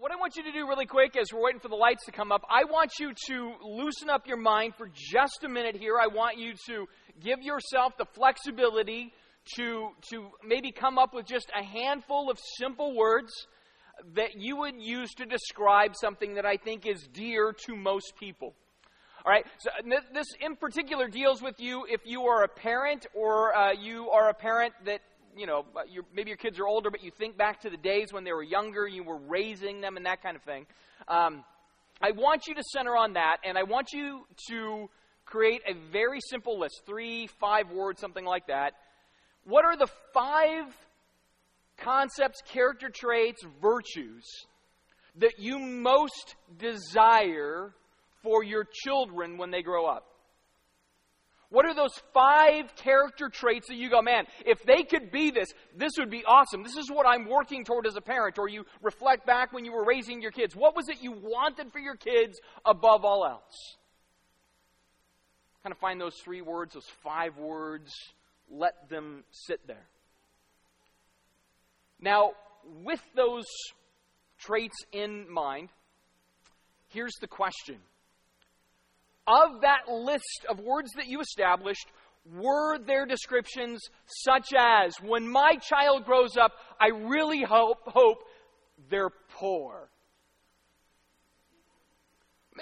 what I want you to do really quick as we're waiting for the lights to come up, I want you to loosen up your mind for just a minute here. I want you to give yourself the flexibility to, to maybe come up with just a handful of simple words that you would use to describe something that I think is dear to most people. All right, so this in particular deals with you if you are a parent or uh, you are a parent that you know, maybe your kids are older, but you think back to the days when they were younger, you were raising them and that kind of thing. Um, I want you to center on that, and I want you to create a very simple list three, five words, something like that. What are the five concepts, character traits, virtues that you most desire for your children when they grow up? What are those five character traits that you go, man, if they could be this, this would be awesome. This is what I'm working toward as a parent. Or you reflect back when you were raising your kids. What was it you wanted for your kids above all else? Kind of find those three words, those five words, let them sit there. Now, with those traits in mind, here's the question of that list of words that you established, were there descriptions such as, when my child grows up, I really hope, hope they're poor?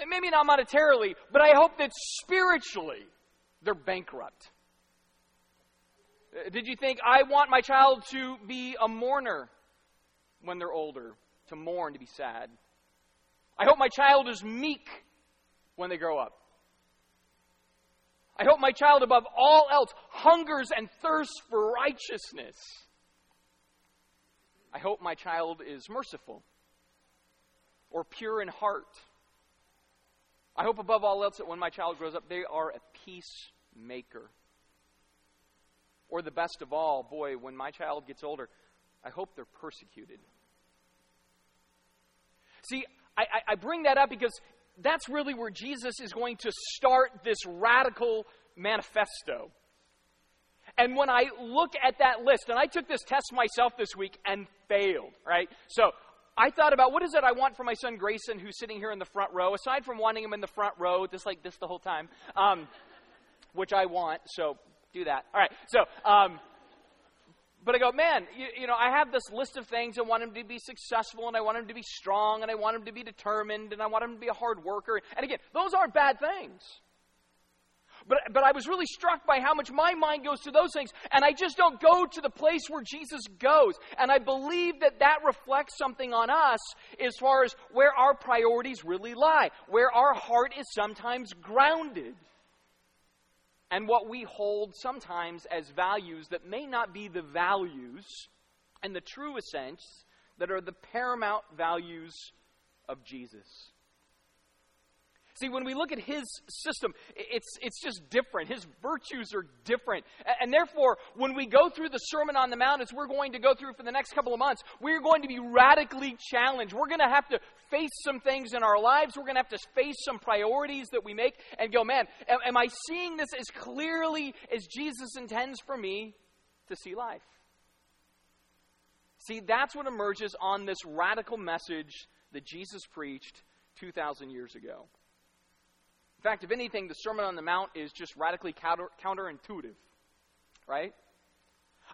Maybe not monetarily, but I hope that spiritually they're bankrupt. Uh, did you think, I want my child to be a mourner when they're older, to mourn, to be sad? I hope my child is meek when they grow up. I hope my child, above all else, hungers and thirsts for righteousness. I hope my child is merciful or pure in heart. I hope, above all else, that when my child grows up, they are a peacemaker. Or the best of all, boy, when my child gets older, I hope they're persecuted. See, I, I, bring that up because that's really where Jesus is going to start this radical manifesto. And when I look at that list, and I took this test myself this week and failed, right? So I thought about what is it I want for my son Grayson, who's sitting here in the front row, aside from wanting him in the front row, just like this the whole time, um, which I want, so do that. All right, so um, but I go, man, you, you, know, I have this list of things. I want him to be successful, and I want him to be strong, and I want him to be determined, and I want him to be a hard worker. And again, those aren't bad things. But, but I was really struck by how much my mind goes to those things, and I just don't go to the place where Jesus goes. And I believe that that reflects something on us as far as where our priorities really lie, where our heart is sometimes grounded and what we hold sometimes as values that may not be the values in the true sense that are the paramount values of Jesus. See, when we look at his system, it's, it's just different. His virtues are different. And therefore, when we go through the Sermon on the Mount, as we're going to go through for the next couple of months, we're going to be radically challenged. We're going to have to face some things in our lives. We're going to have to face some priorities that we make and go, man, am, I seeing this as clearly as Jesus intends for me to see life? See, that's what emerges on this radical message that Jesus preached 2,000 years ago. In fact, if anything, the Sermon on the Mount is just radically counter, counterintuitive, right?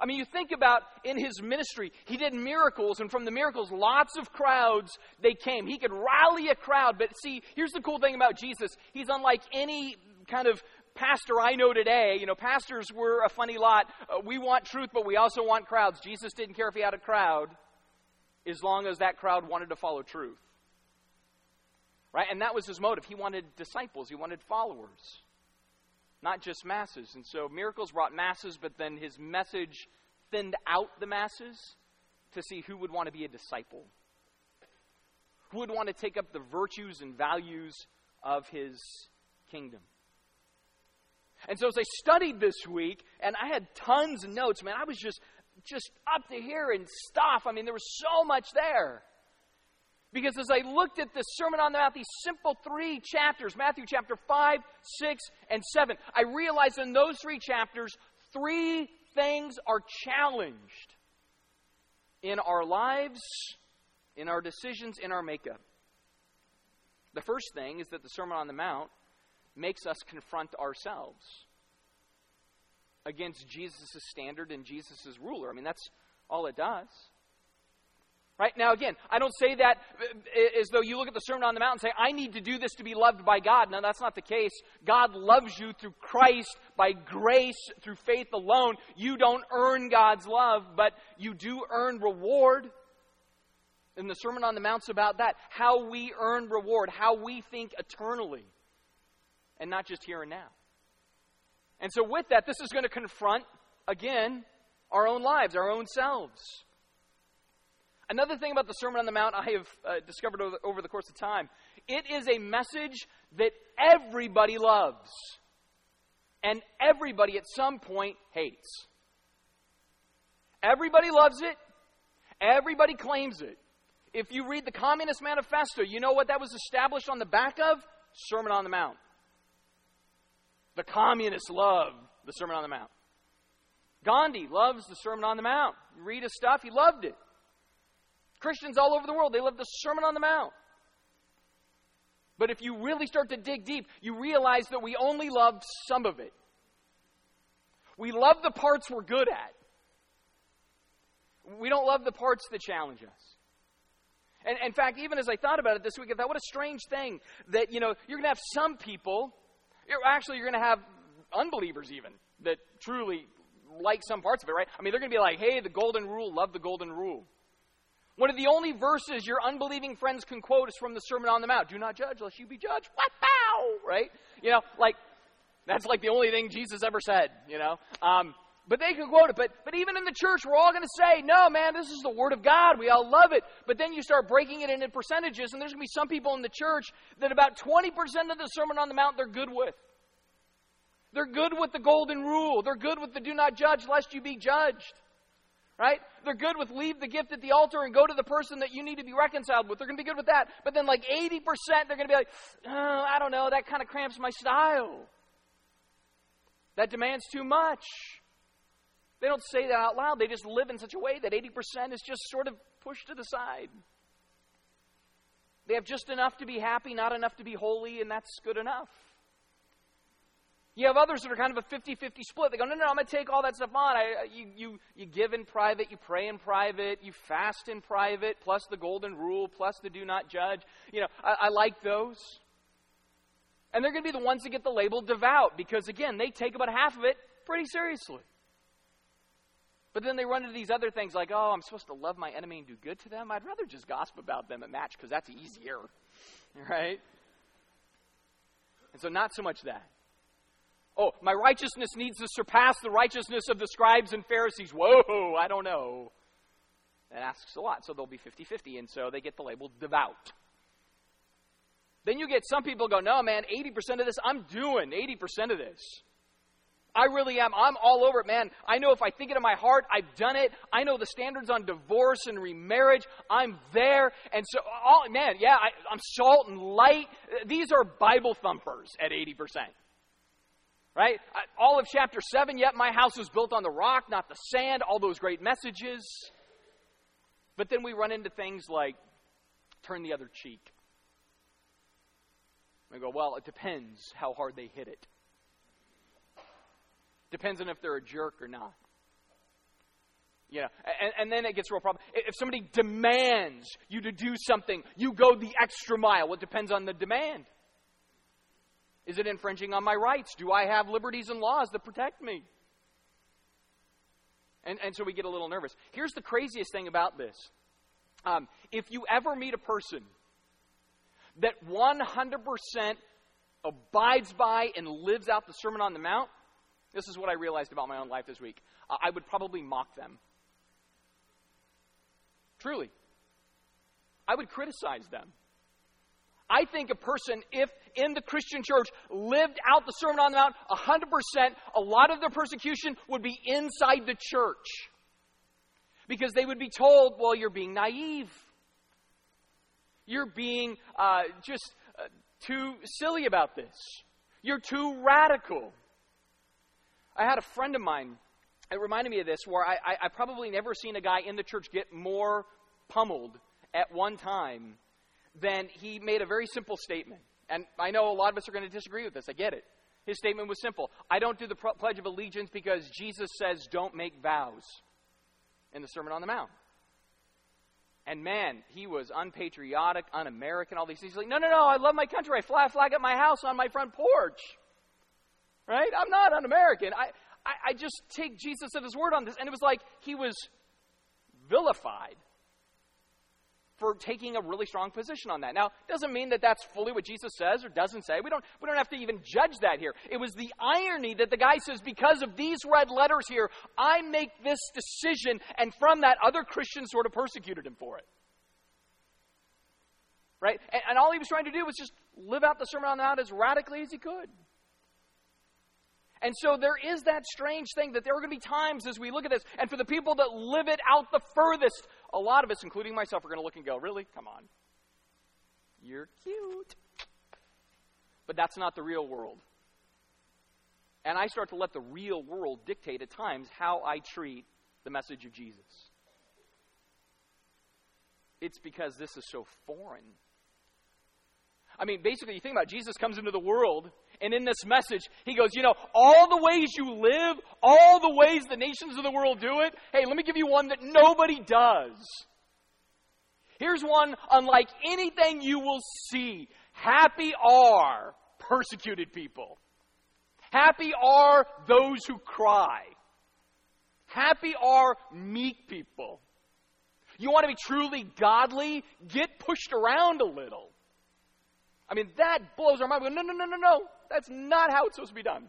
I mean, you think about in his ministry, he did miracles, and from the miracles, lots of crowds they came. He could rally a crowd, but see, here's the cool thing about Jesus. He's unlike any kind of pastor I know today. You know, pastors were a funny lot. Uh, we want truth, but we also want crowds. Jesus didn't care if he had a crowd, as long as that crowd wanted to follow truth. Right? And that was his motive. He wanted disciples, he wanted followers, not just masses. And so miracles brought masses, but then his message thinned out the masses to see who would want to be a disciple, who would want to take up the virtues and values of his kingdom. And so as I studied this week, and I had tons of notes, man, I was just just up to here and stuff. I mean, there was so much there. Because as I looked at the Sermon on the Mount, these simple three chapters, Matthew chapter 5, 6, and 7, I realized in those three chapters, three things are challenged in our lives in our decisions, in our makeup. The first thing is that the Sermon on the Mount makes us confront ourselves against Jesus' standard and Jesus' ruler. I mean, that's all it does. Right? Now, again, I don't say that uh, as though you look at the Sermon on the Mount and say, I need to do this to be loved by God. No, that's not the case. God loves you through Christ by grace, through faith alone. You don't earn God's love, but you do earn reward. And the Sermon on the Mount's about that how we earn reward, how we think eternally, and not just here and now. And so, with that, this is going to confront, again, our own lives, our own selves. Another thing about the Sermon on the Mount I have uh, discovered over the, over the course of time it is a message that everybody loves and everybody at some point hates. Everybody loves it, everybody claims it. If you read the Communist Manifesto, you know what that was established on the back of? Sermon on the Mount. The communists love the Sermon on the Mount. Gandhi loves the Sermon on the Mount. You read his stuff, he loved it. Christians all over the world, they love the Sermon on the Mount. But if you really start to dig deep, you realize that we only love some of it. We love the parts we're good at. We don't love the parts that challenge us. And in fact, even as I thought about it this week, I thought, what a strange thing that, you know, you're going to have some people, actually, you're going to have unbelievers even, that truly like some parts of it, right? I mean, they're going to be like, hey, the golden rule, love the golden rule. One of the only verses your unbelieving friends can quote is from the Sermon on the Mount. Do not judge lest you be judged. What bow? Right? You know, like, that's like the only thing Jesus ever said, you know? Um, but they can quote it. But, but even in the church, we're all going to say, no, man, this is the Word of God. We all love it. But then you start breaking it into percentages, and there's going to be some people in the church that about 20% of the Sermon on the Mount they're good with. They're good with the golden rule. They're good with the do not judge lest you be judged. Right? They're good with leave the gift at the altar and go to the person that you need to be reconciled with. They're going to be good with that. But then, like 80%, they're going to be like, oh, I don't know, that kind of cramps my style. That demands too much. They don't say that out loud. They just live in such a way that 80% is just sort of pushed to the side. They have just enough to be happy, not enough to be holy, and that's good enough. You have others that are kind of a 50 50 split. They go, no, no, I'm going to take all that stuff on. I, uh, you, you, you give in private, you pray in private, you fast in private, plus the golden rule, plus the do not judge. You know, I, I like those. And they're going to be the ones that get the label devout because, again, they take about half of it pretty seriously. But then they run into these other things like, oh, I'm supposed to love my enemy and do good to them. I'd rather just gossip about them at match because that's easier. Right? And so, not so much that. Oh, my righteousness needs to surpass the righteousness of the scribes and Pharisees. Whoa, I don't know. That asks a lot, so they'll be 50 50, and so they get the label devout. Then you get some people go, no, man, 80% of this, I'm doing 80% of this. I really am. I'm all over it, man. I know if I think it in my heart, I've done it. I know the standards on divorce and remarriage. I'm there. And so, all, man, yeah, I, I'm salt and light. These are Bible thumpers at 80%. Right? All of chapter 7, yet my house was built on the rock, not the sand, all those great messages. But then we run into things like turn the other cheek. We go, well, it depends how hard they hit it. Depends on if they're a jerk or not. You know, and, and then it gets a real problem. If somebody demands you to do something, you go the extra mile. Well, it depends on the demand. Is it infringing on my rights? Do I have liberties and laws that protect me? And, and so we get a little nervous. Here's the craziest thing about this um, if you ever meet a person that 100% abides by and lives out the Sermon on the Mount, this is what I realized about my own life this week. I would probably mock them. Truly. I would criticize them. I think a person, if in the Christian church lived out the Sermon on the Mount 100%, a lot of their persecution would be inside the church. Because they would be told, well, you're being naive. You're being uh, just uh, too silly about this. You're too radical. I had a friend of mine, it reminded me of this, where I, I, I probably never seen a guy in the church get more pummeled at one time, then he made a very simple statement. And I know a lot of us are going to disagree with this. I get it. His statement was simple I don't do the Pledge of Allegiance because Jesus says don't make vows in the Sermon on the Mount. And man, he was unpatriotic, un American, all these things. He's like, no, no, no, I love my country. I fly a flag at my house on my front porch. Right? I'm not un American. I, I, I just take Jesus at his word on this. And it was like he was vilified for taking a really strong position on that. Now, doesn't mean that that's fully what Jesus says or doesn't say. We don't, we don't have to even judge that here. It was the irony that the guy says, because of these red letters here, I make this decision, and from that, other Christians sort of persecuted him for it. Right? And, and all he was trying to do was just live out the Sermon on the Mount as radically as he could. And so there is that strange thing that there are going to be times as we look at this, and for the people that live it out the furthest, a lot of us, including myself, are going to look and go, Really? Come on. You're cute. But that's not the real world. And I start to let the real world dictate at times how I treat the message of Jesus. It's because this is so foreign. I mean, basically, you think about it, Jesus comes into the world and in this message, he goes, You know, all the ways you live, all the ways the nations of the world do it, hey, let me give you one that nobody does. Here's one unlike anything you will see. Happy are persecuted people. Happy are those who cry. Happy are meek people. You want to be truly godly? Get pushed around a little. I mean, that blows our mind. We go, no, no, no, no, no. That's not how it's supposed to be done.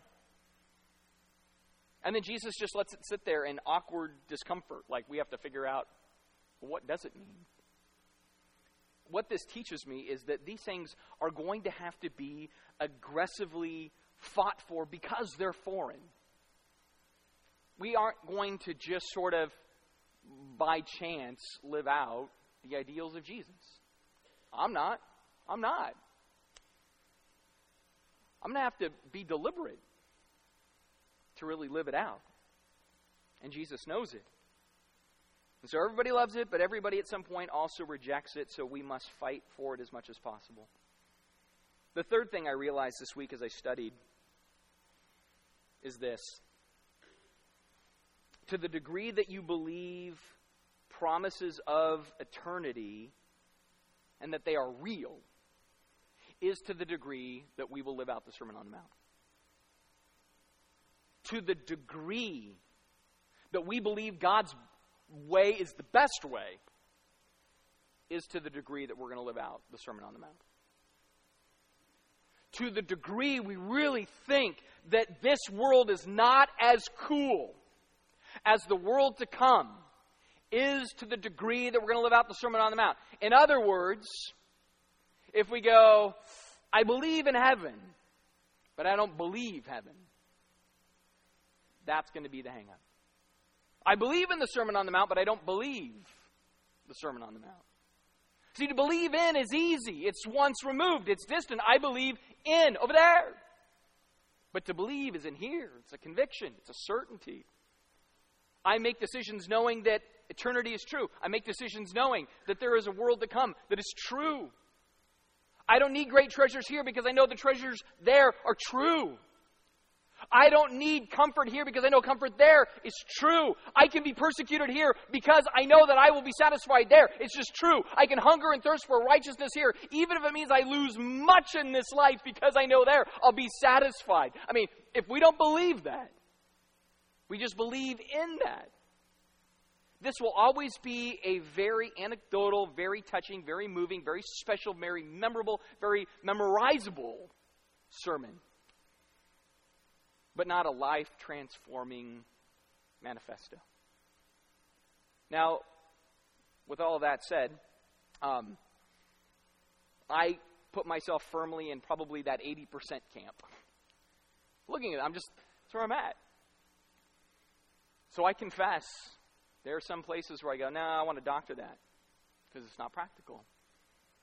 And then Jesus just lets it sit there in awkward discomfort, like we have to figure out what does it mean? What this teaches me is that these things are going to have to be aggressively fought for because they're foreign. We aren't going to just sort of by chance live out the ideals of Jesus. I'm not. I'm not. I'm going to have to be deliberate to really live it out. And Jesus knows it. And so everybody loves it, but everybody at some point also rejects it, so we must fight for it as much as possible. The third thing I realized this week as I studied is this. To the degree that you believe promises of eternity and that they are real, is to the degree that we will live out the Sermon on the Mount. To the degree that we believe God's way is the best way, is to the degree that we're going to live out the Sermon on the Mount. To the degree we really think that this world is not as cool as the world to come, is to the degree that we're going to live out the Sermon on the Mount. In other words, if we go, I believe in heaven, but I don't believe heaven, that's going to be the hang up. I believe in the Sermon on the Mount, but I don't believe the Sermon on the Mount. See, to believe in is easy. It's once removed, it's distant. I believe in over there. But to believe is in here. It's a conviction, it's a certainty. I make decisions knowing that eternity is true. I make decisions knowing that there is a world to come that is true. I don't need great treasures here because I know the treasures there are true. I don't need comfort here because I know comfort there is true. I can be persecuted here because I know that I will be satisfied there. It's just true. I can hunger and thirst for righteousness here, even if it means I lose much in this life because I know there I'll be satisfied. I mean, if we don't believe that, we just believe in that, this will always be a very anecdotal, very touching, very moving, very special, very memorable, very memorizable sermon, but not a life transforming manifesto. Now, with all of that said, um, I put myself firmly in probably that 80% camp. Looking at it, I'm just, that's where I'm at. So I confess there are some places where I go, no, I want to doctor that because it's not practical.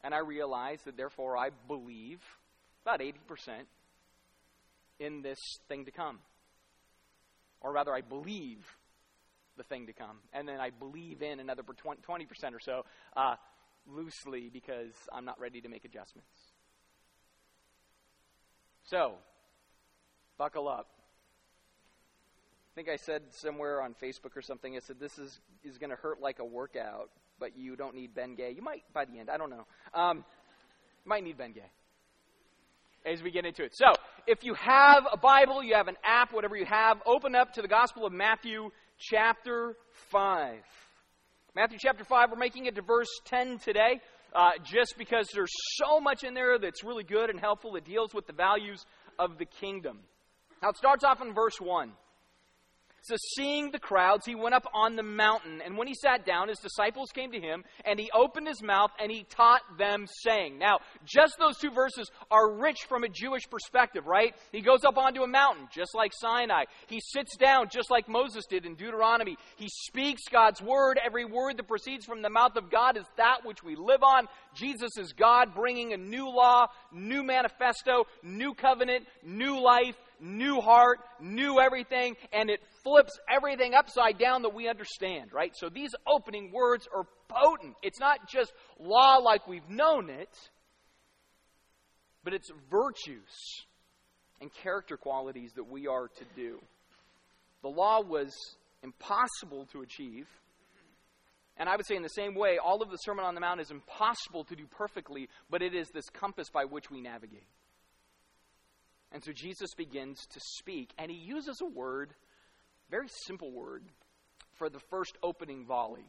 And I realize that therefore I believe about 80% in this thing to come. Or rather, I believe the thing to come. And then I believe in another 20% or so uh, loosely because I'm not ready to make adjustments. So, buckle up. I think I said somewhere on Facebook or something, I said, this is, is going to hurt like a workout, but you don't need Ben Gay. You might by the end, I don't know. Um, might need Ben Gay as we get into it. So, if you have a Bible, you have an app, whatever you have, open up to the Gospel of Matthew, chapter 5. Matthew chapter 5, we're making it to verse 10 today, uh, just because there's so much in there that's really good and helpful. It deals with the values of the kingdom. Now, it starts off in verse 1. So, seeing the crowds, he went up on the mountain, and when he sat down, his disciples came to him, and he opened his mouth and he taught them, saying. Now, just those two verses are rich from a Jewish perspective, right? He goes up onto a mountain, just like Sinai. He sits down, just like Moses did in Deuteronomy. He speaks God's word. Every word that proceeds from the mouth of God is that which we live on. Jesus is God bringing a new law, new manifesto, new covenant, new life new heart, new everything, and it flips everything upside down that we understand, right? So these opening words are potent. It's not just law like we've known it, but it's virtues and character qualities that we are to do. The law was impossible to achieve. And I would say, in the same way, all of the Sermon on the Mount is impossible to do perfectly, but it is this compass by which we navigate. And so Jesus begins to speak, and he uses a word, very simple word, for the first opening volley.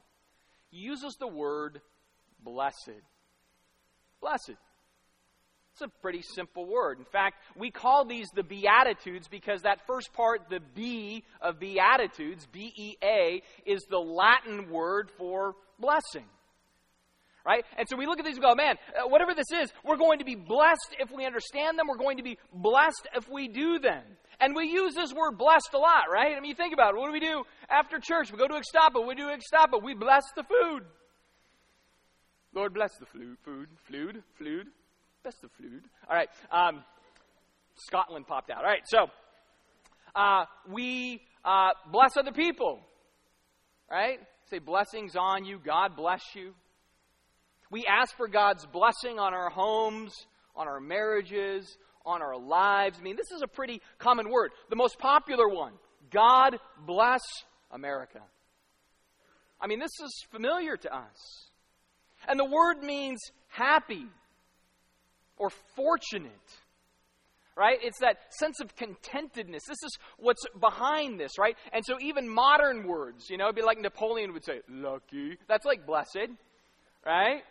He uses the word blessed. Blessed. It's a pretty simple word. In fact, we call these the Beatitudes because that first part, the B of Beatitudes, B E A, is the Latin word for blessing right? And so we look at these and go, man, uh, whatever this is, we're going to be blessed if we understand them. We're going to be blessed if we do them. And we use this word blessed a lot, right? I mean, you think about it. What do we do after church? We go to Ixtapa. We do Ixtapa. We bless the food. Lord, bless the food, food, food, food. Bless the food. All right. Um, Scotland popped out. All right. So uh, we uh, bless other people, right? Say blessings on you. God bless you. We ask for God's blessing on our homes, on our marriages, on our lives. I mean, this is a pretty common word. The most popular one God bless America. I mean, this is familiar to us. And the word means happy or fortunate. Right? It's that sense of contentedness. This is what's behind this, right? And so even modern words, you know, it'd be like Napoleon would say, lucky. That's like blessed, right?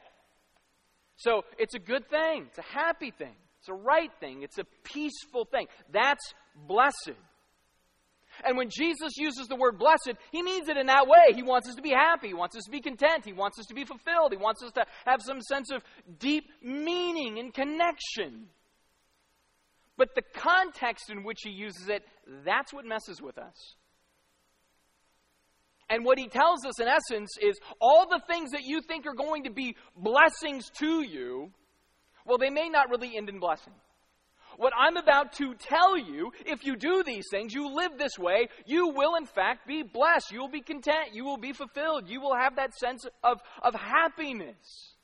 So it's a good thing. It's a happy thing. It's a right thing. It's a peaceful thing. That's blessed. And when Jesus uses the word blessed, he means it in that way. He wants us to be happy. He wants us to be content. He wants us to be fulfilled. He wants us to have some sense of deep meaning and connection. But the context in which he uses it, that's what messes with us. And what he tells us in essence is all the things that you think are going to be blessings to you, well, they may not really end in blessing. What I'm about to tell you, if you do these things, you live this way, you will in fact be blessed. You will be content. You will be fulfilled. You will have that sense of, of happiness.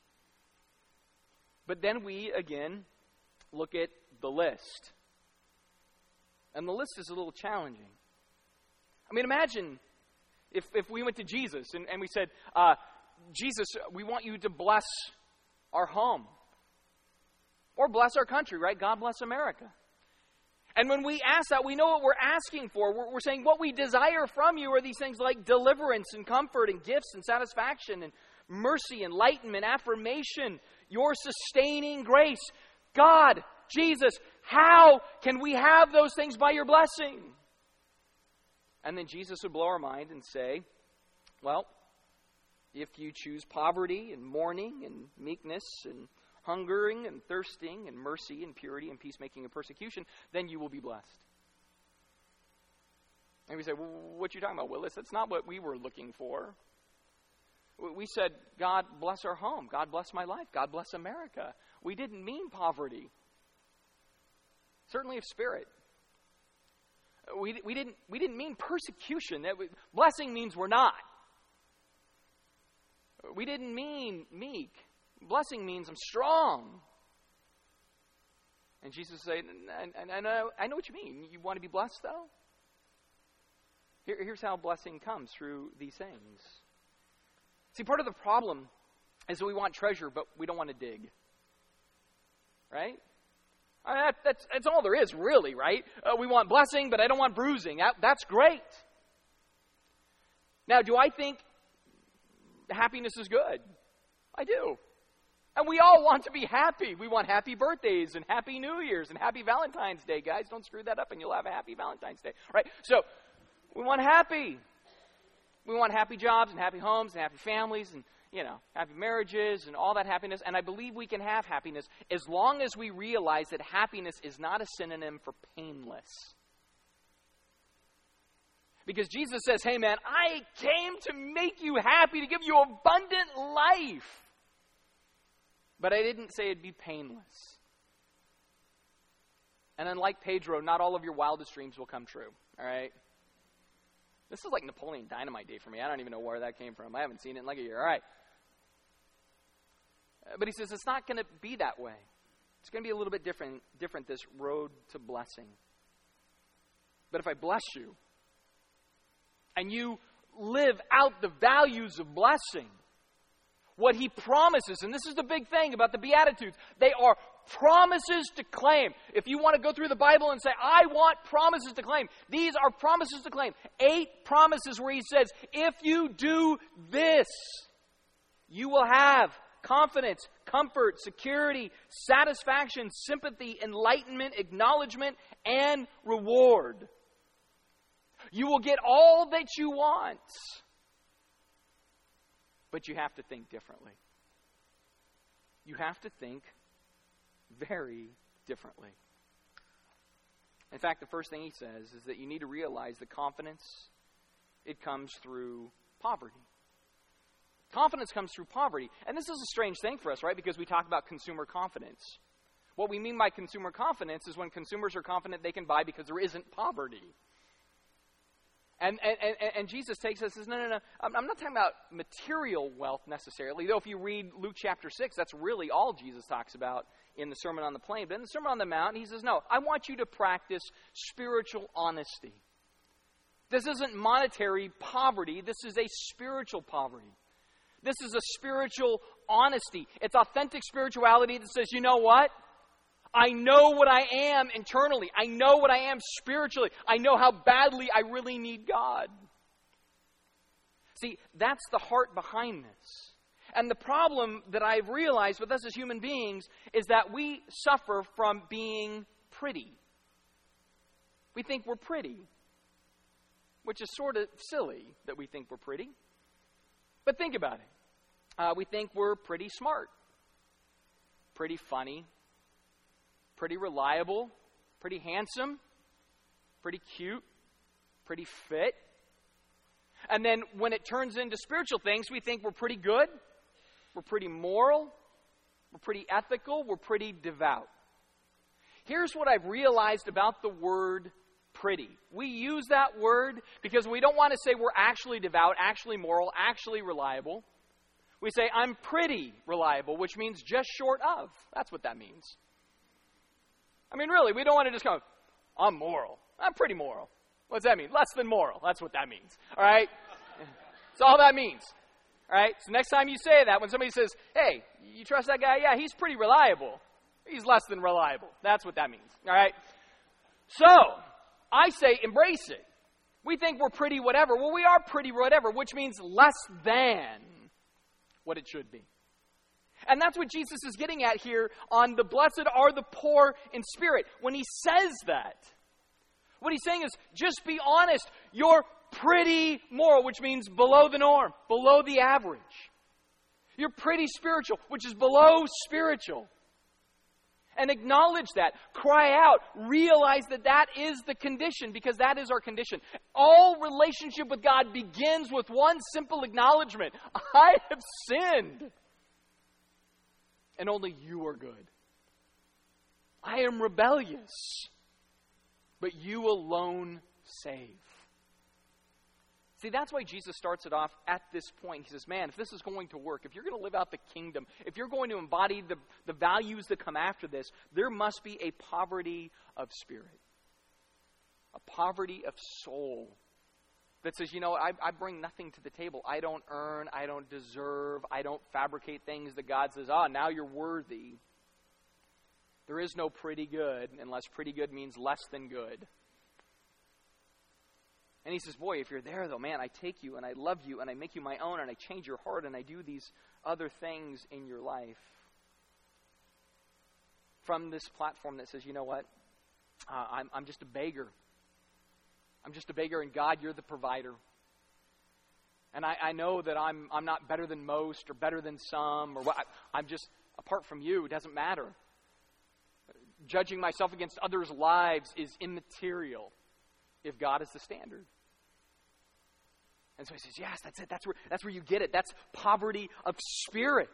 But then we, again, look at the list. And the list is a little challenging. I mean, imagine if, if we went to Jesus and, and we said, uh, Jesus, we want you to bless our home or bless our country, right? God bless America. And when we ask that, we know what we're asking for. We're, we're, saying what we desire from you are these things like deliverance and comfort and gifts and satisfaction and mercy, enlightenment, affirmation, your sustaining grace. God, Jesus, how can we have those things by your blessing? And then Jesus would blow our mind and say, Well, if you choose poverty and mourning and meekness and hungering and thirsting and mercy and purity and peacemaking and persecution, then you will be blessed. And we say, well, what you talking about, Willis? That's not what we were looking for. We said, God bless our home. God bless my life. God bless America. We didn't mean poverty. Certainly of spirit we, we, didn't, we didn't mean persecution. That we, blessing means we're not. We didn't mean meek. Blessing means I'm strong. And Jesus said, I, I, know, I know what you mean. You want to be blessed, though? Here, here's how blessing comes through these things. See, part of the problem is that we want treasure, but we don't want to dig. Right? I mean, that, that's, that's all there is, really, right? Uh, we want blessing, but I don't want bruising. That, that's great. Now, do I think happiness is good? I do. And we all want to be happy. We want happy birthdays and happy New Year's and happy Valentine's Day, guys. Don't screw that up and you'll have a happy Valentine's Day. Right? So, we want happy. We want happy jobs and happy homes and happy families and, you know, happy marriages and all that happiness. And I believe we can have happiness as long as we realize that happiness is not a synonym for painless. Because Jesus says, hey man, I came to make you happy, to give you abundant life. But I didn't say it'd be painless. And unlike Pedro, not all of your wildest dreams will come true. All right? This is like Napoleon Dynamite Day for me. I don't even know where that came from. I haven't seen it in like a year. All right. Uh, but he says it's not going to be that way. It's going to be a little bit different, different, this road to blessing. But if I bless you, and you live out the values of blessing, what he promises, and this is the big thing about the Beatitudes, they are promises to claim. If you want to go through the Bible and say, I want promises to claim, these are promises to claim. Eight promises where he says, if you do this, you will have confidence, comfort, security, satisfaction, sympathy, enlightenment, acknowledgement, and reward. You will get all that you want. But you have to think differently. You have to think very differently. In fact, the first thing he says is that you need to realize that confidence it comes through poverty. Confidence comes through poverty. And this is a strange thing for us, right? Because we talk about consumer confidence. What we mean by consumer confidence is when consumers are confident they can buy because there isn't poverty. And, and, and, and, Jesus takes us says, no, no, no. I'm not talking about material wealth necessarily, though if you read Luke chapter 6, that's really all Jesus talks about in the Sermon on the Plain. But in the Sermon on the Mount, he says, no, I want you to practice spiritual honesty. This isn't monetary poverty, this is a spiritual poverty. This is a spiritual honesty. It's authentic spirituality that says, you know what? I know what I am internally. I know what I am spiritually. I know how badly I really need God. See, that's the heart behind this. And the problem that I've realized with us as human beings is that we suffer from being pretty. We think we're pretty, which is sort of silly that we think we're pretty. But think about it. Uh, we think we're pretty smart, pretty funny, pretty reliable, pretty handsome, pretty cute, pretty fit. And then when it turns into spiritual things, we think we're pretty good, we're pretty moral, we're pretty ethical, we're pretty devout. Here's what I've realized about the word pretty. We use that word because we don't want to say we're actually devout, actually moral, actually reliable. We say, I'm pretty reliable, which means just short of. That's what that means. I mean, really, we don't want to just go, I'm moral. I'm pretty moral. What does that mean? Less than moral. That's what that means. All right? That's all that means. All right? So next time you say that, when somebody says, hey, you trust that guy? Yeah, he's pretty reliable. He's less than reliable. That's what that means. All right? So, I say embrace it. We think we're pretty whatever. Well, we are pretty whatever, which means less than what it should be. And that's what Jesus is getting at here on the blessed are the poor in spirit. When he says that, what he's saying is just be honest. You're pretty moral, which means below the norm, below the average. You're pretty spiritual, which is below spiritual. And acknowledge that. Cry out. Realize that that is the condition because that is our condition. All relationship with God begins with one simple acknowledgement I have sinned and only you are good. I am rebellious, but you alone save. See, that's why Jesus starts it off at this point. He says, Man, if this is going to work, if you're going to live out the kingdom, if you're going to embody the, the values that come after this, there must be a poverty of spirit, a poverty of soul that says, You know, I, I bring nothing to the table. I don't earn, I don't deserve, I don't fabricate things that God says, Ah, now you're worthy. There is no pretty good unless pretty good means less than good. And he says, Boy, if you're there, though, man, I take you and I love you and I make you my own and I change your heart and I do these other things in your life. From this platform that says, you know what? Uh, I'm, I'm just a beggar. I'm just a beggar, and God, you're the provider. And I, I know that I'm, I'm not better than most or better than some, or what, I, I'm just, apart from you, it doesn't matter. Judging myself against others' lives is immaterial if God is the standard. And so he says, Yes, that's it. That's where, that's where you get it. That's poverty of spirit.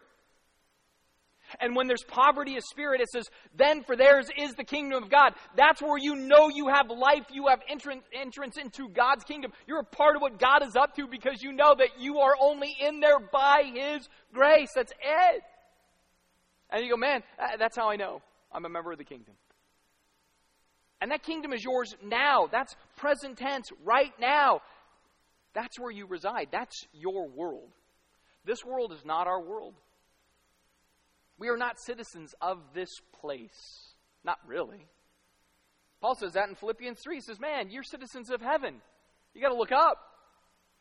And when there's poverty of spirit, it says, then for theirs is the kingdom of God. That's where you know you have life, you have entrance, entrance into God's kingdom. You're a part of what God is up to because you know that you are only in there by His grace. That's it. And you go, man, uh, that's how I know I'm a member of the kingdom. And that kingdom is yours now. That's present tense, right now. That's where you reside. That's your world. This world is not our world. We are not citizens of this place. Not really. Paul says that in Philippians 3. He says, Man, you're citizens of heaven. You got to look up.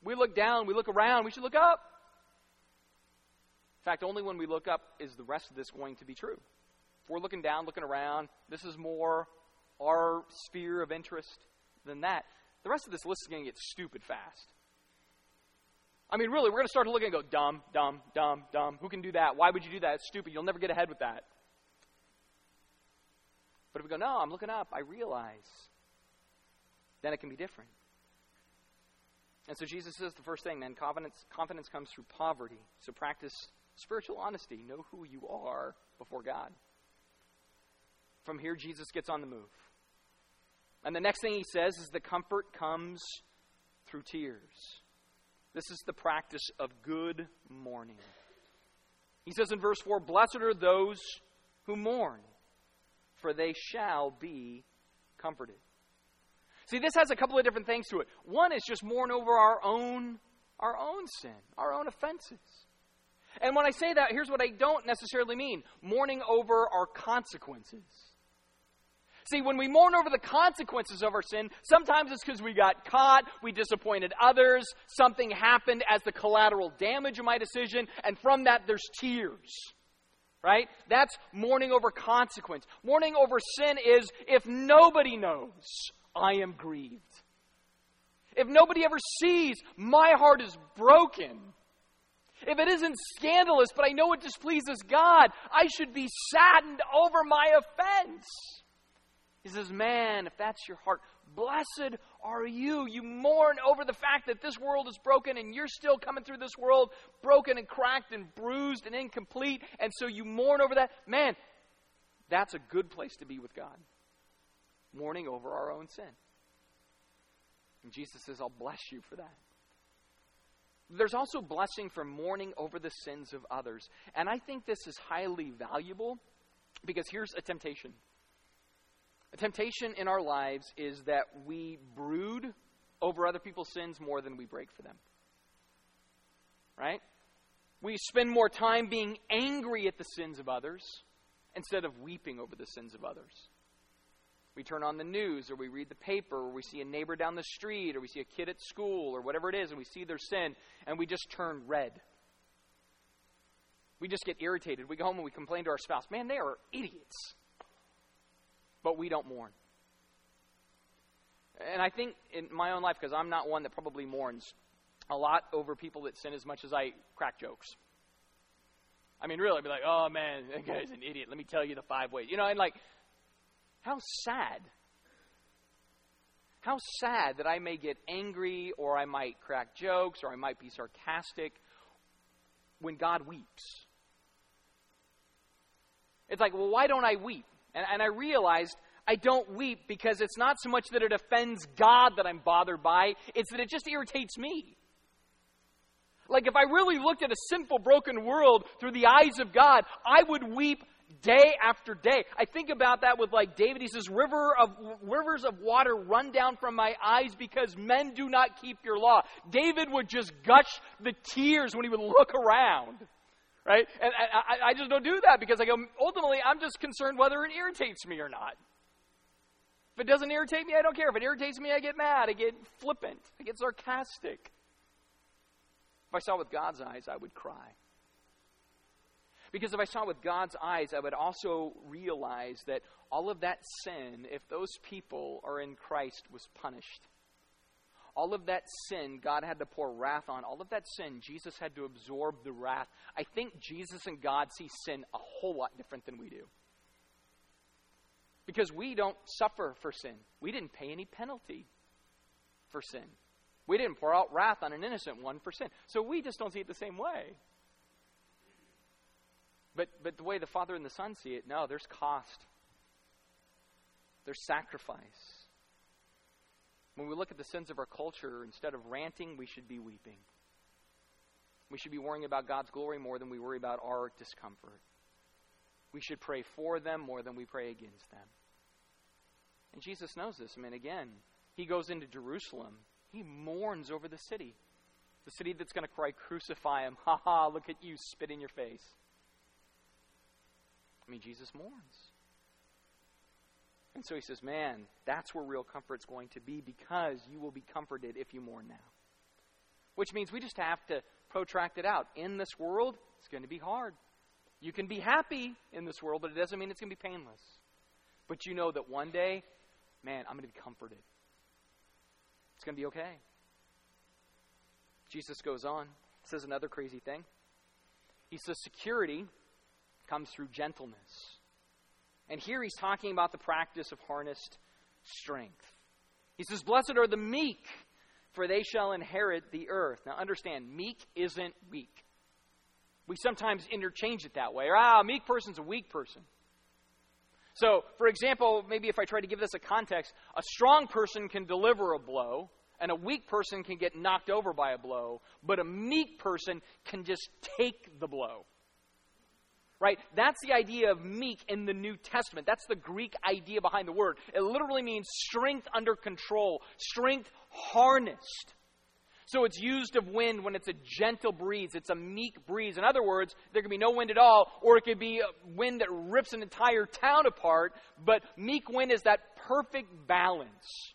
We look down, we look around, we should look up. In fact, only when we look up is the rest of this going to be true. If we're looking down, looking around, this is more our sphere of interest than that. The rest of this list is going to get stupid fast. I mean, really, we're going to start to look and go, dumb, dumb, dumb, dumb. Who can do that? Why would you do that? It's stupid. You'll never get ahead with that. But if we go, no, I'm looking up, I realize, then it can be different. And so Jesus says the first thing, man, confidence, confidence comes through poverty. So practice spiritual honesty. Know who you are before God. From here, Jesus gets on the move. And the next thing he says is the comfort comes through tears. This is the practice of good mourning. He says in verse 4 Blessed are those who mourn, for they shall be comforted. See, this has a couple of different things to it. One is just mourn over our own our own sin, our own offenses. And when I say that, here's what I don't necessarily mean mourning over our consequences. See, when we mourn over the consequences of our sin, sometimes it's because we got caught, we disappointed others, something happened as the collateral damage of my decision, and from that there's tears. Right? That's mourning over consequence. Mourning over sin is if nobody knows, I am grieved. If nobody ever sees, my heart is broken. If it isn't scandalous, but I know it displeases God, I should be saddened over my offense. He says, Man, if that's your heart, blessed are you. You mourn over the fact that this world is broken and you're still coming through this world broken and cracked and bruised and incomplete. And so you mourn over that. Man, that's a good place to be with God. Mourning over our own sin. And Jesus says, I'll bless you for that. There's also blessing for mourning over the sins of others. And I think this is highly valuable because here's a temptation. A temptation in our lives is that we brood over other people's sins more than we break for them. Right? We spend more time being angry at the sins of others instead of weeping over the sins of others. We turn on the news, or we read the paper, or we see a neighbor down the street, or we see a kid at school, or whatever it is, and we see their sin, and we just turn red. We just get irritated. We go home and we complain to our spouse, man, they are idiots but we don't mourn. And I think in my own life, because I'm not one that probably mourns a lot over people that sin as much as I crack jokes. I mean, really, I'd be like, oh man, that guy's an idiot. Let me tell you the five ways. You know, and like, how sad. How sad that I may get angry or I might crack jokes or I might be sarcastic when God weeps. It's like, well, why don't I weep? And, and I realized I don't weep because it's not so much that it offends God that I'm bothered by, it's that it just irritates me. Like if I really looked at a sinful, broken world through the eyes of God, I would weep day after day. I think about that with like David. He says, River of, rivers of water run down from my eyes because men do not keep your law. David would just gush the tears when he would look around. Right? And I, I just don't do that because I go, ultimately, I'm just concerned whether it irritates me or not. If it doesn't irritate me, I don't care. If it irritates me, I get mad. I get flippant. I get sarcastic. If I saw with God's eyes, I would cry. Because if I saw with God's eyes, I would also realize that all of that sin, if those people are in Christ, was punished. All of that sin, God had to pour wrath on. All of that sin, Jesus had to absorb the wrath. I think Jesus and God see sin a whole lot different than we do. Because we don't suffer for sin. We didn't pay any penalty for sin. We didn't pour out wrath on an innocent one for sin. So we just don't see it the same way. But, but the way the Father and the Son see it, no, there's cost, there's sacrifice. When we look at the sins of our culture, instead of ranting, we should be weeping. We should be worrying about God's glory more than we worry about our discomfort. We should pray for them more than we pray against them. And Jesus knows this. I mean, again, he goes into Jerusalem. He mourns over the city. The city that's going to cry, Crucify him. Ha ha, look at you, spit in your face. I mean, Jesus mourns. And so he says, Man, that's where real comfort's going to be because you will be comforted if you mourn now. Which means we just have to protract it out. In this world, it's going to be hard. You can be happy in this world, but it doesn't mean it's going to be painless. But you know that one day, man, I'm going to be comforted. It's going to be okay. Jesus goes on, says another crazy thing. He says, Security comes through gentleness. And here he's talking about the practice of harnessed strength. He says, Blessed are the meek, for they shall inherit the earth. Now understand, meek isn't weak. We sometimes interchange it that way. Or, ah, a meek person's a weak person. So, for example, maybe if I try to give this a context, a strong person can deliver a blow, and a weak person can get knocked over by a blow, but a meek person can just take the blow right? That's the idea of meek in the New Testament. That's the Greek idea behind the word. It literally means strength under control, strength harnessed. So it's used of wind when it's a gentle breeze. It's a meek breeze. In other words, there can be no wind at all, or it could be a wind that rips an entire town apart. But meek wind is that perfect balance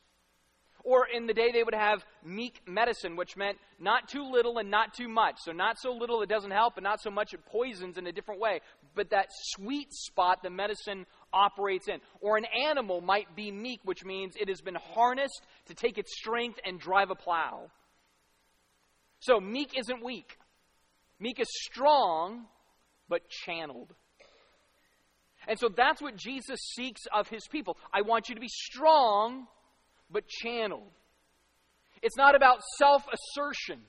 or in the day, they would have meek medicine, which meant not too little and not too much. So, not so little it doesn't help, and not so much it poisons in a different way. But that sweet spot the medicine operates in. Or an animal might be meek, which means it has been harnessed to take its strength and drive a plow. So, meek isn't weak. Meek is strong, but channeled. And so that's what Jesus seeks of his people. I want you to be strong, but channeled. It's not about self assertion.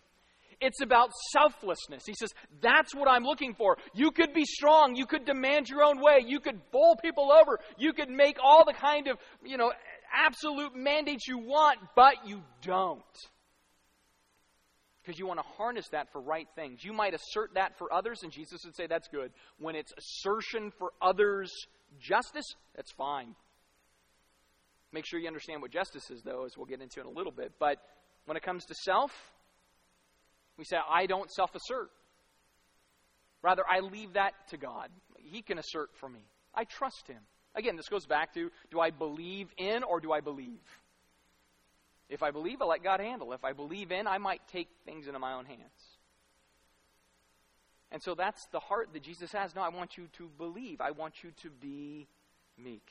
It's about selflessness. He says, That's what I'm looking for. You could be strong. You could demand your own way. You could bowl people over. You could make all the kind of, you know, absolute mandates you want, but you don't. Because you want to harness that for right things. You might assert that for others, and Jesus would say that's good. When it's assertion for others' justice, that's fine. Make sure you understand what justice is, though, as we'll get into in a little bit. But when it comes to self, we say, I don't self assert. Rather, I leave that to God. He can assert for me. I trust Him. Again, this goes back to do I believe in or do I believe? If I believe, I let God handle. If I believe in, I might take things into my own hands. And so that's the heart that Jesus has. No, I want you to believe. I want you to be meek.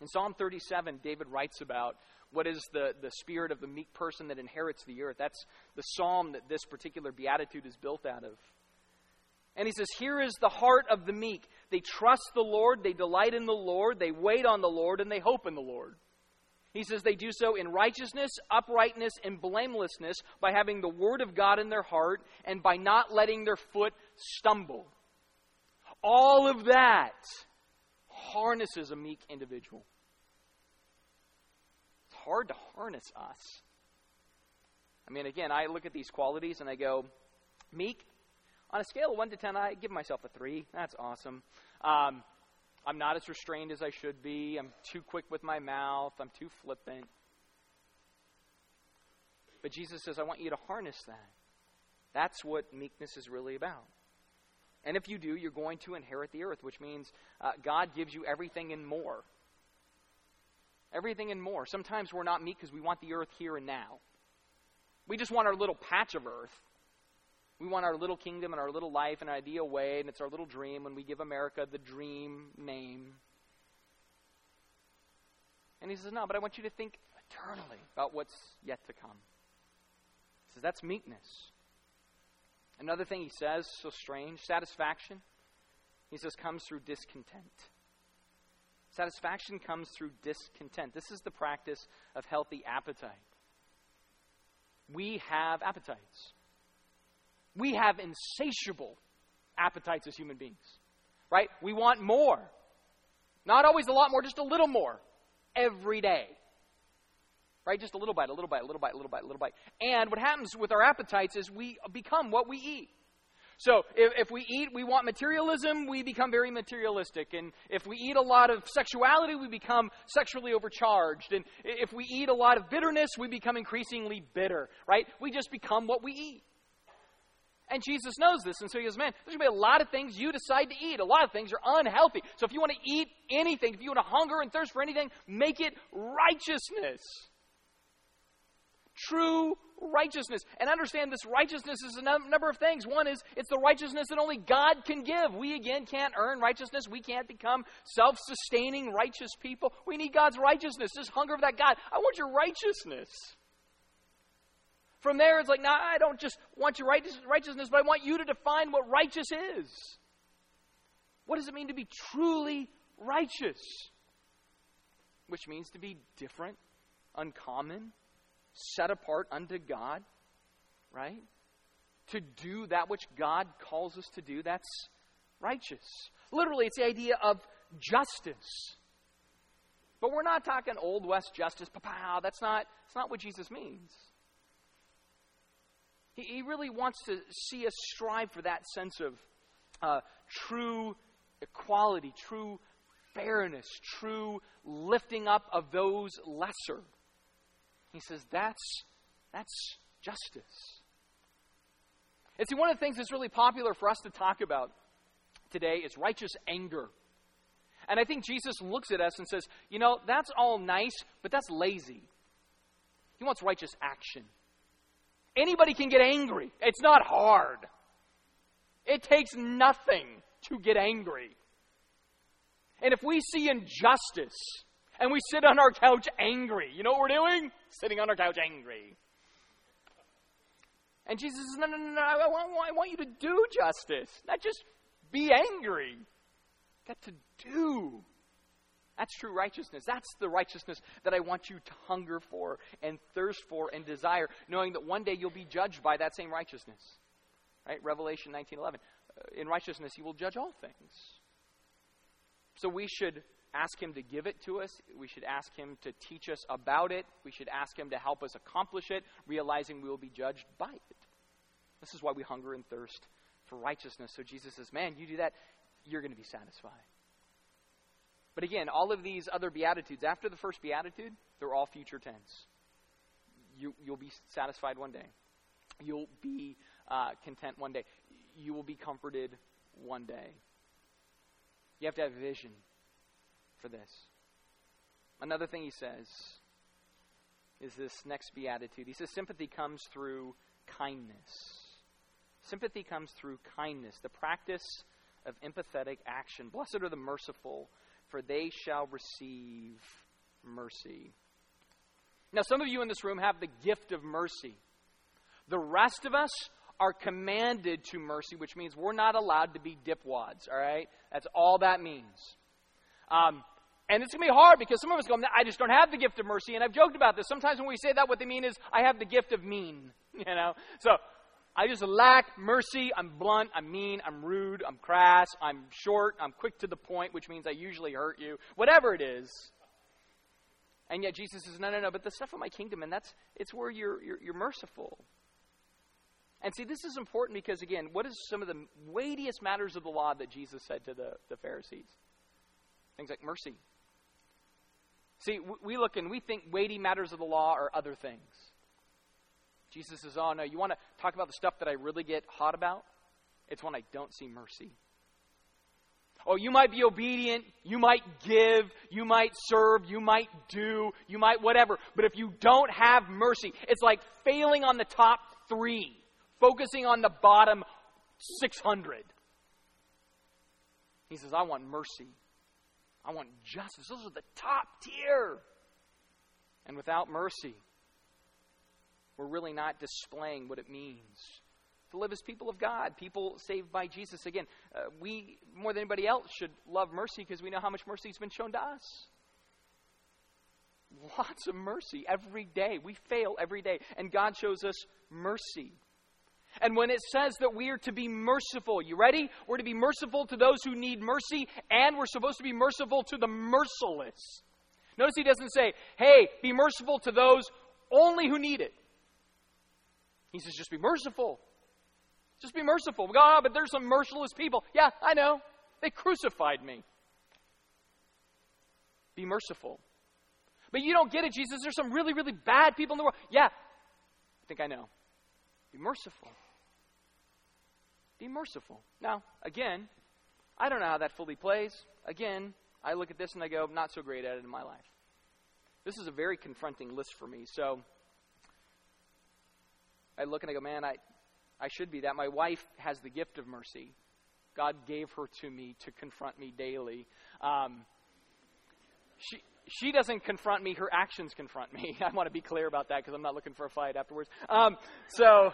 In Psalm 37, David writes about what is the, the spirit of the meek person that inherits the earth. That's the psalm that this particular beatitude is built out of. And he says, Here is the heart of the meek. They trust the Lord, they delight in the Lord, they wait on the Lord, and they hope in the Lord. He says they do so in righteousness, uprightness, and blamelessness by having the Word of God in their heart and by not letting their foot stumble. All of that harnesses a meek individual. It's hard to harness us. I mean, again, I look at these qualities and I go, meek. On a scale of 1 to 10, I give myself a 3. That's awesome. Um, I'm not as restrained as I should be. I'm too quick with my mouth. I'm too flippant. But Jesus says, I want you to harness that. That's what meekness is really about. And if you do, you're going to inherit the earth, which means uh, God gives you everything and more. Everything and more. Sometimes we're not meek because we want the earth here and now. We just want our little patch of earth. We want our little kingdom and our little life in an ideal way, and it's our little dream when we give America the dream name. And he says, No, but I want you to think eternally about what's yet to come. He says, That's meekness. Another thing he says, so strange, satisfaction, he says, comes through discontent. Satisfaction comes through discontent. This is the practice of healthy appetite. We have appetites. We have insatiable appetites as human beings, right? We want more. Not always a lot more, just a little more every day. Right? Just a little bite, a little bite, a little bite, a little bite, a little bite. And what happens with our appetites is we become what we eat. So if, if, we eat, we want materialism, we become very materialistic. And if we eat a lot of sexuality, we become sexually overcharged. And if we eat a lot of bitterness, we become increasingly bitter, right? We just become what we eat. And Jesus knows this. And so he goes, Man, there's going to be a lot of things you decide to eat. A lot of things are unhealthy. So if you want to eat anything, if you want to hunger and thirst for anything, make it righteousness true righteousness. And understand this righteousness is a number of things. One is it's the righteousness that only God can give. We, again, can't earn righteousness. We can't become self sustaining righteous people. We need God's righteousness. This hunger of that God. I want your righteousness. From there, it's like, no, I don't just want your righteousness, but I want you to define what righteous is. What does it mean to be truly righteous? Which means to be different, uncommon, set apart unto God, right? To do that which God calls us to do, that's righteous. Literally, it's the idea of justice. But we're not talking Old West justice, pow That's not, that's not what Jesus means. He, he really wants to see us strive for that sense of uh, true equality, true fairness, true lifting up of those lesser. He says that's, that's justice. And see, one of the things that's really popular for us to talk about today is righteous anger. And I think Jesus looks at us and says, you know, that's all nice, but that's lazy. He wants righteous action. Anybody can get angry, it's not hard. It takes nothing to get angry. And if we see injustice, and we sit on our couch angry. You know what we're doing? Sitting on her couch angry. And Jesus says, No, no, no, no. I want, I want you to do justice, not just be angry. Got to do. That's true righteousness. That's the righteousness that I want you to hunger for and thirst for and desire, knowing that one day you'll be judged by that same righteousness. Right? Revelation 19:11. Uh, in righteousness, you will judge all things. So we should ask Him to give it to us. We should ask Him to teach us about it. We should ask Him to help us accomplish it, realizing we will be judged by it. This is why we hunger and thirst for righteousness. So Jesus says, Man, you do that, you're going to be satisfied. But again, all of these other Beatitudes, after the first Beatitude, they're all future tense. You, you'll be satisfied one day. You'll be uh, content one day. You will be comforted one day. You have to have vision for this. Another thing he says is this next beatitude. He says, Sympathy comes through kindness. Sympathy comes through kindness, the practice of empathetic action. Blessed are the merciful, for they shall receive mercy. Now, some of you in this room have the gift of mercy. The rest of us are commanded to mercy, which means we're not allowed to be dipwads, all right? That's all that means. Um, and it's going to be hard because some of us go, I just don't have the gift of mercy. And I've joked about this. Sometimes when we say that, what they mean is, I have the gift of mean. You know? So, I just lack mercy. I'm blunt. I'm mean. I'm rude. I'm crass. I'm short. I'm quick to the point, which means I usually hurt you. Whatever it is. And yet Jesus says, no, no, no, but the stuff of my kingdom, and that's, it's where you're, you're, you're merciful. And see, this is important because, again, what is some of the weightiest matters of the law that Jesus said to the, the Pharisees? Things like mercy. See, we look and we think weighty matters of the law are other things. Jesus says, oh, no, you want to talk about the stuff that I really get hot about? It's when I don't see mercy. Oh, you might be obedient, you might give, you might serve, you might do, you might whatever. But if you don't have mercy, it's like failing on the top three focusing on the bottom 600. He says, I want mercy. I want justice. Those are the top tier. And without mercy, we're really not displaying what it means to live as people of God, people saved by Jesus. Again, uh, we, more than anybody else, should love mercy because we know how much mercy has been shown to us. Lots of mercy every day. We fail every day, and God shows us mercy. And when it says that we are to be merciful, you ready? We're to be merciful to those who need mercy, and we're supposed to be merciful to the merciless. Notice he doesn't say, hey, be merciful to those only who need it. He says, just be merciful. Just be merciful. We go, oh, but there's some merciless people. Yeah, I know. They crucified me. Be merciful. But you don't get it, Jesus. There's some really, really bad people in the world. Yeah, I think I know. Be merciful. Be merciful. Now, again, I don't know how that fully plays. Again, I look at this and I go, not so great at it in my life. This is a very confronting list for me. So I look and I go, man, I, I should be that. My wife has the gift of mercy. God gave her to me to confront me daily. Um, she, she doesn't confront me, her actions confront me. I want to be clear about that because I'm not looking for a fight afterwards. Um, so,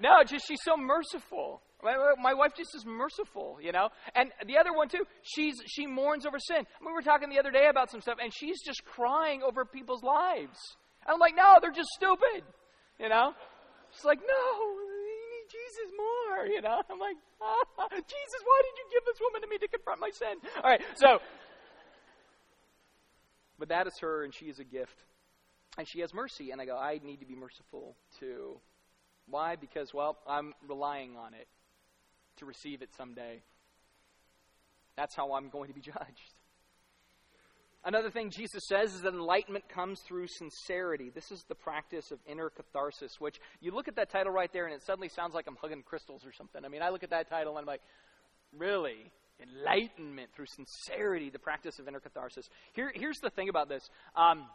no, just she's so merciful. My, my wife just is merciful, you know. And the other one too, she's she mourns over sin. We were talking the other day about some stuff, and she's just crying over people's lives. I'm like, no, they're just stupid, you know. She's like, no, you need Jesus more, you know. I'm like, ah, Jesus, why did you give this woman to me to confront my sin? All right, so but that is her, and she is a gift. And she has mercy. And I go, I need to be merciful too. Why? Because, well, I'm relying on it to receive it someday. That's how I'm going to be judged. Another thing Jesus says is that enlightenment comes through sincerity. This is the practice of inner catharsis, which you look at that title right there and it suddenly sounds like I'm hugging crystals or something. I mean, I look at that title and I'm like, really? enlightenment, through sincerity, the practice of inner catharsis. Here, here's the thing about this. Um,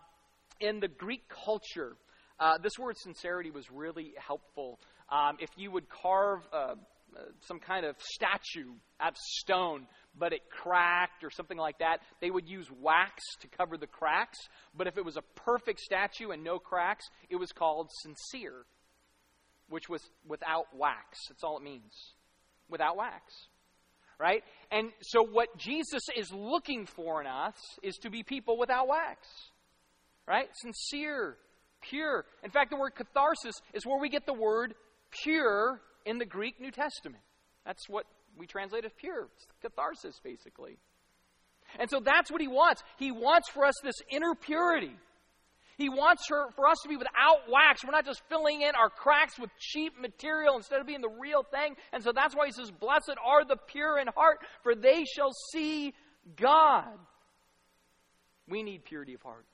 in the Greek culture, uh, this word sincerity was really helpful. Um, if you would carve uh, uh, some kind of statue out of stone, but it cracked or something like that, they would use wax to cover the cracks. But if it was a perfect statue and no cracks, it was called sincere, which was without wax. That's all it means. Without wax right? And so, what Jesus is looking for in us is to be people without wax, right? Sincere, pure. In fact, the word catharsis is where we get the word pure in the Greek New Testament. That's what we translate as pure. It's catharsis, basically. And so that's what he wants. He wants for us this inner purity. He wants her, for us to be without wax. We're not just filling in our cracks with cheap material instead of being the real thing. And so that's why he says, Blessed are the pure in heart, for they shall see God. We need purity of heart.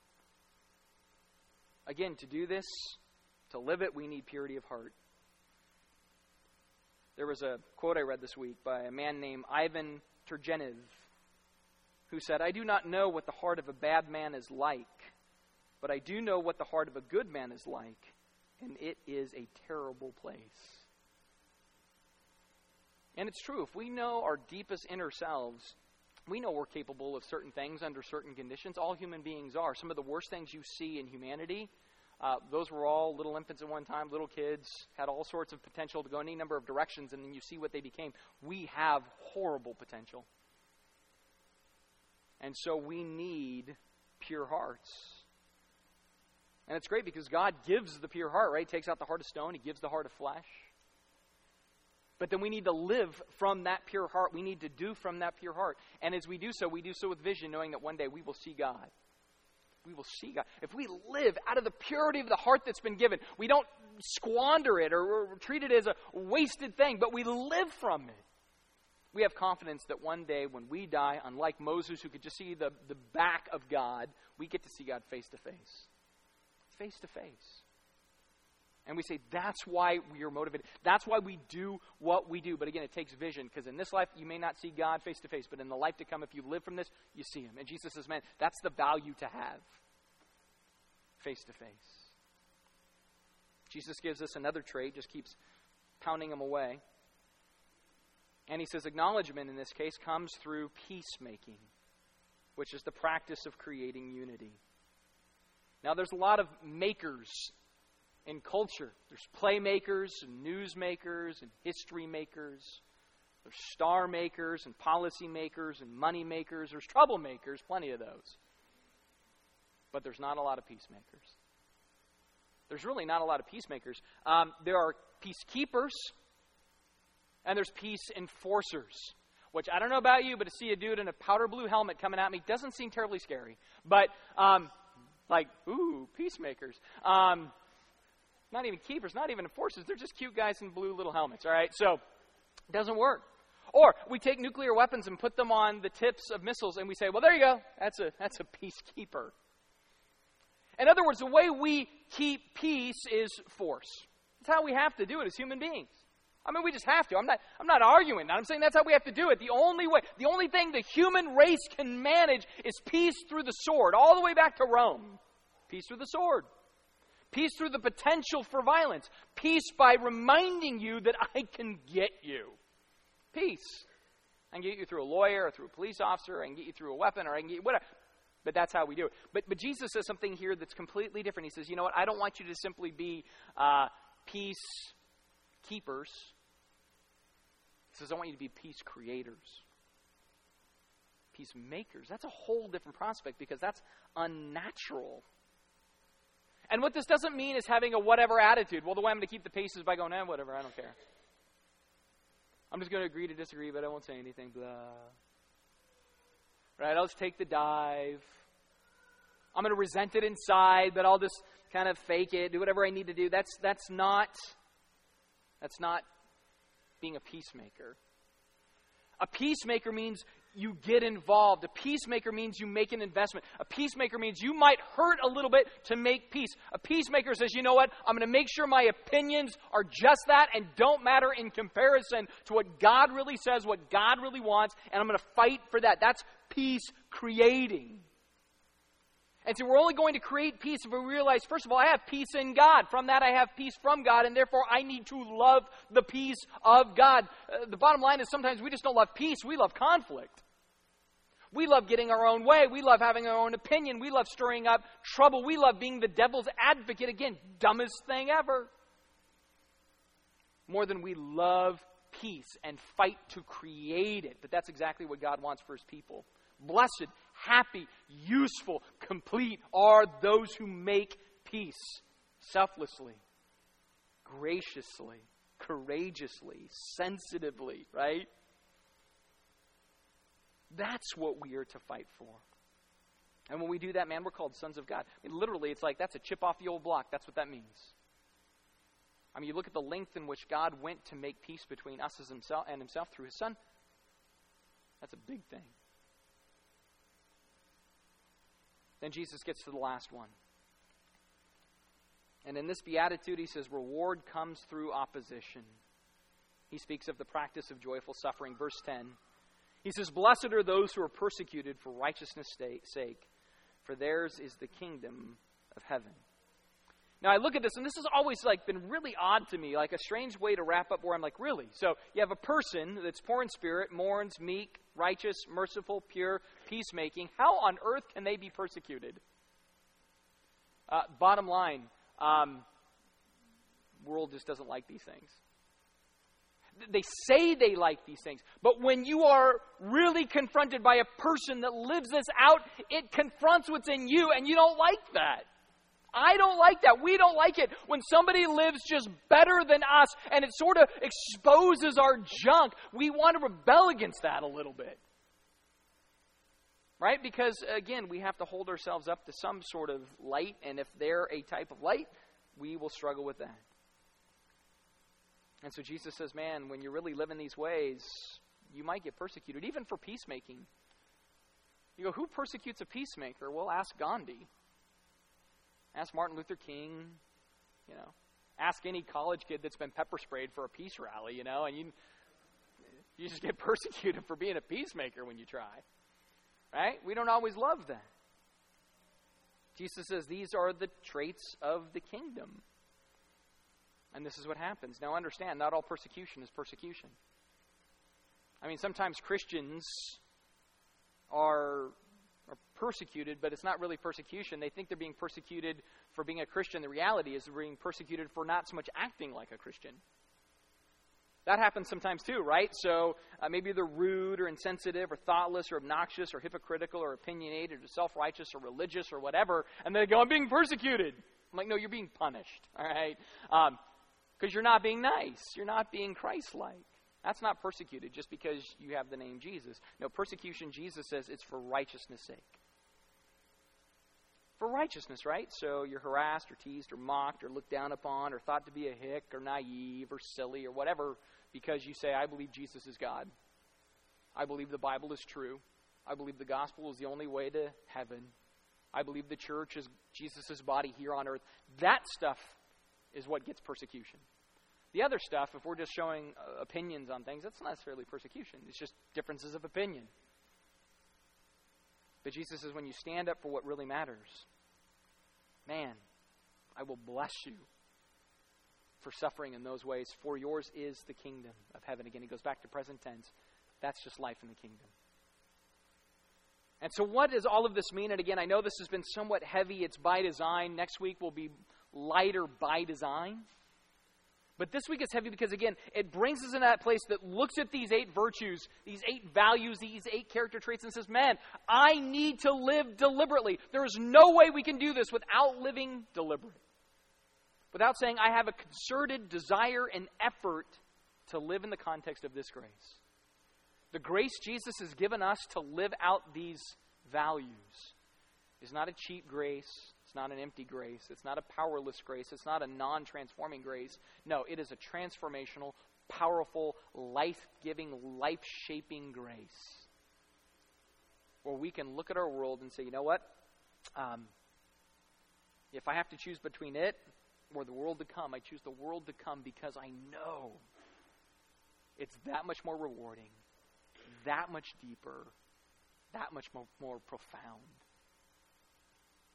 Again, to do this, to live it, we need purity of heart. There was a quote I read this week by a man named Ivan Turgenev who said, I do not know what the heart of a bad man is like but I do know what the heart of a good man is like, and it is a terrible place. And it's true, if we know our deepest inner selves, we know we're capable of certain things under certain conditions. All human beings are. Some of the worst things you see in humanity, uh, those were all little infants at one time, little kids, had all sorts of potential to go any number of directions, and then you see what they became. We have horrible potential. And so we need pure hearts. And it's great because God gives the pure heart, right? He takes out the heart of stone, He gives the heart of flesh. But then we need to live from that pure heart. We need to do from that pure heart. And as we do so, we do so with vision, knowing that one day we will see God. we will see God. If we live out of the purity of the heart that's been given, we don't squander it or, treat it as a wasted thing, but we live from it. We have confidence that one day when we die, unlike Moses who could just see the, the back of God, we get to see God face to face. Face to face. And we say, that's why we are motivated. That's why we do what we do. But again, it takes vision because in this life, you may not see God face to face, but in the life to come, if you live from this, you see Him. And Jesus says, man, that's the value to have face to face. Jesus gives us another trait, just keeps pounding them away. And he says acknowledgement in this case comes through peacemaking, which is the practice of creating unity. Now, there's a lot of makers in culture. There's playmakers and newsmakers and history makers. There's star makers and policy makers and money makers. There's troublemakers, plenty of those. But there's not a lot of peacemakers. There's really not a lot of peacemakers. Um, there are peacekeepers and there's peace enforcers. Which I don't know about you, but to see a dude in a powder blue helmet coming at me doesn't seem terribly scary. But um, like, ooh, peacemakers. Um, not even keepers, not even enforcers. They're just cute guys in blue little helmets, all right? So, it doesn't work. Or we take nuclear weapons and put them on the tips of missiles and we say, well, there you go. That's a, that's a peacekeeper. In other words, the way we keep peace is force. That's how we have to do it as human beings. I mean, we just have to. I'm not, I'm not arguing that. I'm saying that's how we have to do it. The only way, the only thing the human race can manage is peace through the sword, all the way back to Rome. Peace through the sword. Peace through the potential for violence. Peace by reminding you that I can get you. Peace. I can get you through a lawyer or through a police officer. I can get you through a weapon or I can get you whatever. But that's how we do it. But, but Jesus says something here that's completely different. He says, you know what? I don't want you to simply be uh, peace keepers. He says, I want you to be peace creators. Peacemakers. That's a whole different prospect because that's unnatural. And what this doesn't mean is having a whatever attitude. Well, the way I'm going to keep the peace is by going, eh, whatever, I don't care. I'm just going to agree to disagree, but I won't say anything. Blah. Right? I'll just take the dive. I'm going to resent it inside, but I'll just kind of fake it, do whatever I need to do. That's that's not that's not being a peacemaker. A peacemaker means you get involved. A peacemaker means you make an investment. A peacemaker means you might hurt a little bit to make peace. A peacemaker says, you know what? I'm going to make sure my opinions are just that and don't matter in comparison to what God really says, what God really wants, and I'm going to fight for that. That's peace creating. And so we're only going to create peace if we realize, first of all, I have peace in God. From that, I have peace from God, and therefore I need to love the peace of God. Uh, the bottom line is sometimes we just don't love peace, we love conflict. We love getting our own way. We love having our own opinion. We love stirring up trouble. We love being the devil's advocate. Again, dumbest thing ever. More than we love peace and fight to create it. But that's exactly what God wants for his people. Blessed, happy, useful, complete are those who make peace selflessly, graciously, courageously, sensitively, right? That's what we are to fight for. And when we do that, man, we're called sons of God. I mean, literally, it's like that's a chip off the old block. That's what that means. I mean, you look at the length in which God went to make peace between us himself and himself through his son. That's a big thing. Then Jesus gets to the last one. And in this beatitude, he says, reward comes through opposition. He speaks of the practice of joyful suffering. Verse 10. He says, Blessed are those who are persecuted for righteousness' sake, for theirs is the kingdom of heaven. Now I look at this, and this has always like been really odd to me, like a strange way to wrap up where I'm like, really? So you have a person that's poor in spirit, mourns, meek, righteous, merciful, pure, peacemaking. How on earth can they be persecuted? Uh, bottom line, um, world just doesn't like these things. They say they like these things, but when you are really confronted by a person that lives this out, it confronts what's in you, and you don't like that. I don't like that. We don't like it when somebody lives just better than us and it sort of exposes our junk. We want to rebel against that a little bit. Right? Because, again, we have to hold ourselves up to some sort of light, and if they're a type of light, we will struggle with that. And so Jesus says, man, when you really live in these ways, you might get persecuted, even for peacemaking. You go, who persecutes a peacemaker? Well, ask Gandhi. Ask Martin Luther King. You know, ask any college kid that's been pepper sprayed for a peace rally, you know, and you, you just get persecuted for being a peacemaker when you try. Right? We don't always love that. Jesus says these are the traits of the kingdom. And this is what happens. Now, understand, not all persecution is persecution. I mean, sometimes Christians are, are persecuted, but it's not really persecution. They think they're being persecuted for being a Christian. The reality is they're being persecuted for not so much acting like a Christian. That happens sometimes too, right? So uh, maybe they're rude or insensitive or thoughtless or obnoxious or hypocritical or opinionated or self righteous or religious or whatever, and they go, I'm being persecuted. I'm like, no, you're being punished, all right? Because um, you're not being nice. You're not being Christ like. That's not persecuted just because you have the name Jesus. No, persecution, Jesus says, it's for righteousness' sake. For righteousness, right? So you're harassed or teased or mocked or looked down upon or thought to be a hick or naive or silly or whatever because you say, I believe Jesus is God. I believe the Bible is true. I believe the gospel is the only way to heaven. I believe the church is Jesus' body here on earth. That stuff is what gets persecution. The other stuff, if we're just showing uh, opinions on things, that's not necessarily persecution. It's just differences of opinion. But Jesus says when you stand up for what really matters, man, I will bless you for suffering in those ways, for yours is the kingdom of heaven. Again, he goes back to present tense. That's just life in the kingdom. And so, what does all of this mean? And again, I know this has been somewhat heavy. It's by design. Next week will be lighter by design. But this week is heavy because, again, it brings us in that place that looks at these eight virtues, these eight values, these eight character traits, and says, Man, I need to live deliberately. There is no way we can do this without living deliberately. Without saying, I have a concerted desire and effort to live in the context of this grace. The grace Jesus has given us to live out these values is not a cheap grace, it's not an empty grace. It's not a powerless grace. It's not a non transforming grace. No, it is a transformational, powerful, life giving, life shaping grace. Where we can look at our world and say, you know what? Um, if I have to choose between it or the world to come, I choose the world to come because I know it's that much more rewarding, that much deeper, that much more, more profound.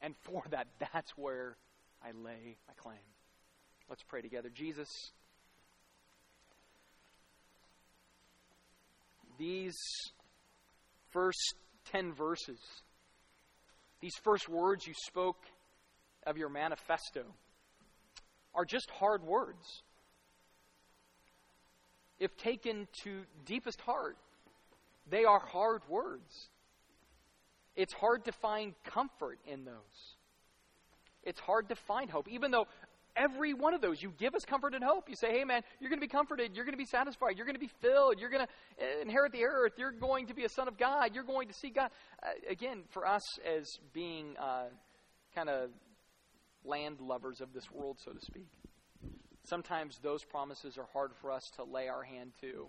And for that, that's where I lay my claim. Let's pray together. Jesus, these first 10 verses, these first words you spoke of your manifesto, are just hard words. If taken to deepest heart, they are hard words. It's hard to find comfort in those. It's hard to find hope, even though every one of those you give us comfort and hope. You say, hey, man, you're going to be comforted. You're going to be satisfied. You're going to be filled. You're going to inherit the earth. You're going to be a son of God. You're going to see God. Uh, again, for us as being uh, kind of land lovers of this world, so to speak, sometimes those promises are hard for us to lay our hand to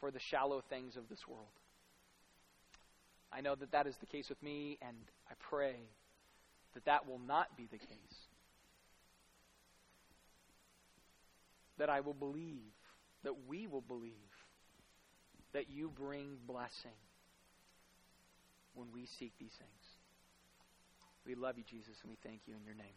for the shallow things of this world. I know that that is the case with me, and I pray that that will not be the case. That I will believe, that we will believe, that you bring blessing when we seek these things. We love you, Jesus, and we thank you in your name.